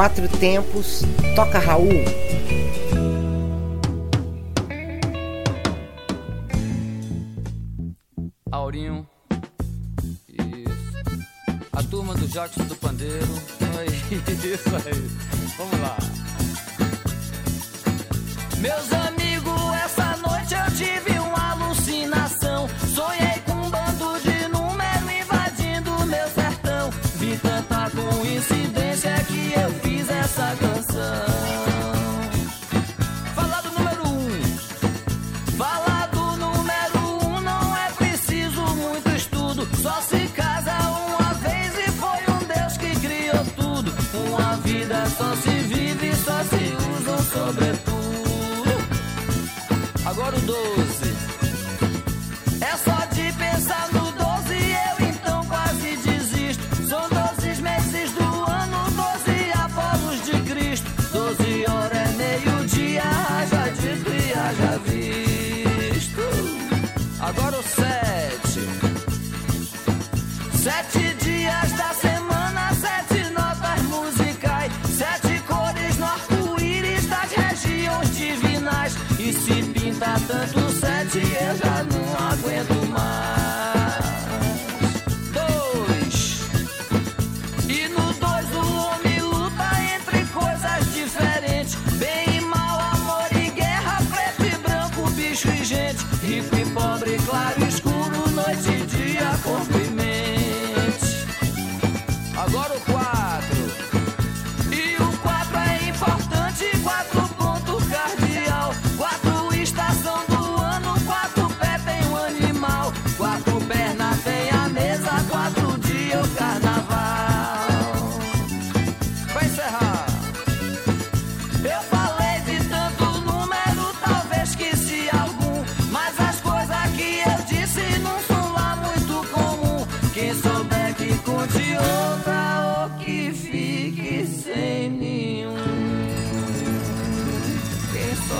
Quatro Tempos, toca Raul. Aurinho. Isso. A turma do Jackson do Pandeiro. Isso aí. Vamos lá. Meus amigos, tanto sete, eu já não aguento mais. Dois. E no dois o homem luta entre coisas diferentes. Bem e mal, amor e guerra, preto e branco, bicho e gente. Rico e pobre, claro e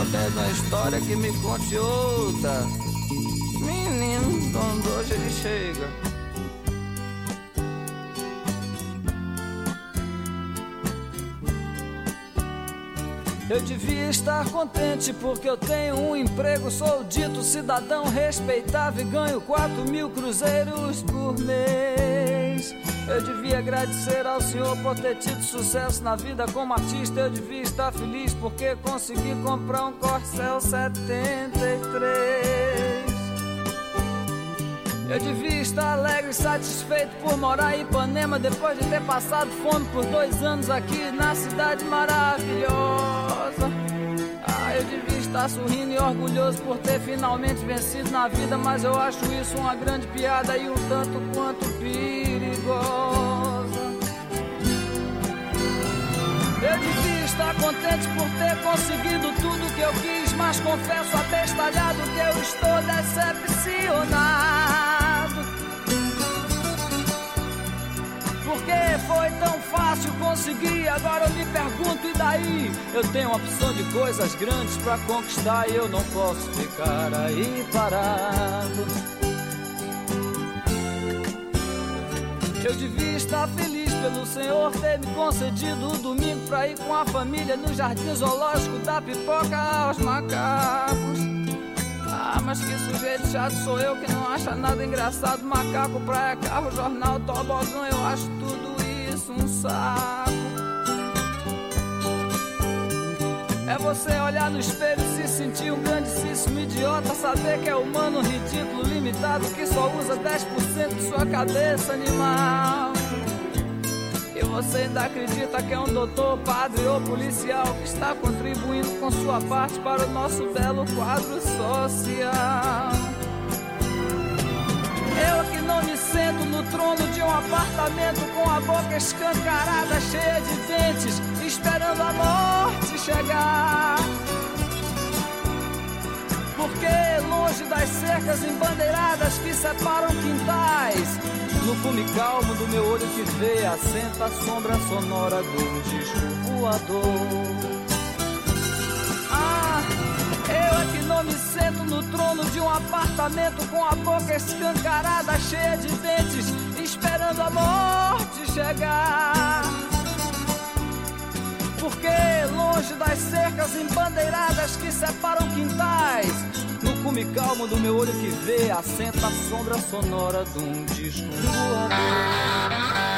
Souber da história que me conte outra. Menino, quando hoje ele chega. Eu devia estar contente porque eu tenho um emprego, sou dito cidadão respeitável e ganho 4 mil cruzeiros por mês. Eu devia agradecer ao Senhor por ter tido sucesso na vida como artista. Eu devia estar feliz porque consegui comprar um Corcel 73. Eu devia estar alegre e satisfeito por morar em Ipanema depois de ter passado fome por dois anos aqui na cidade maravilhosa. Estar sorrindo e orgulhoso por ter finalmente vencido na vida, mas eu acho isso uma grande piada e um tanto quanto perigosa. Eu devia estar contente por ter conseguido tudo que eu quis, mas confesso abestalhado que eu estou decepcionado. Fácil conseguir, agora eu me pergunto, e daí? Eu tenho uma opção de coisas grandes pra conquistar e eu não posso ficar aí parado. Eu devia estar feliz pelo Senhor ter me concedido o domingo pra ir com a família no jardim zoológico da pipoca aos macacos. Ah, mas que sujeito chato sou eu que não acha nada engraçado. Macaco, praia, carro, jornal, tobogão, eu acho tudo isso um saco. É você olhar no espelho e se sentir um grandíssimo idiota. Saber que é humano, ridículo, limitado, que só usa 10% de sua cabeça animal. E você ainda acredita que é um doutor, padre ou policial que está contribuindo com sua parte para o nosso belo quadro social. Eu que não me sento no trono de um apartamento boca escancarada, cheia de dentes, esperando a morte chegar. Porque longe das cercas embandeiradas que separam quintais, no cume calmo do meu olho que vê, assenta a sombra sonora do disco voador. Ah, eu é que não me sento no trono de um apartamento com a boca escancarada, cheia de dentes, chegar. Porque longe das cercas embandeiradas que separam quintais, no cume calmo do meu olho que vê, assenta a sombra sonora de um disco voador.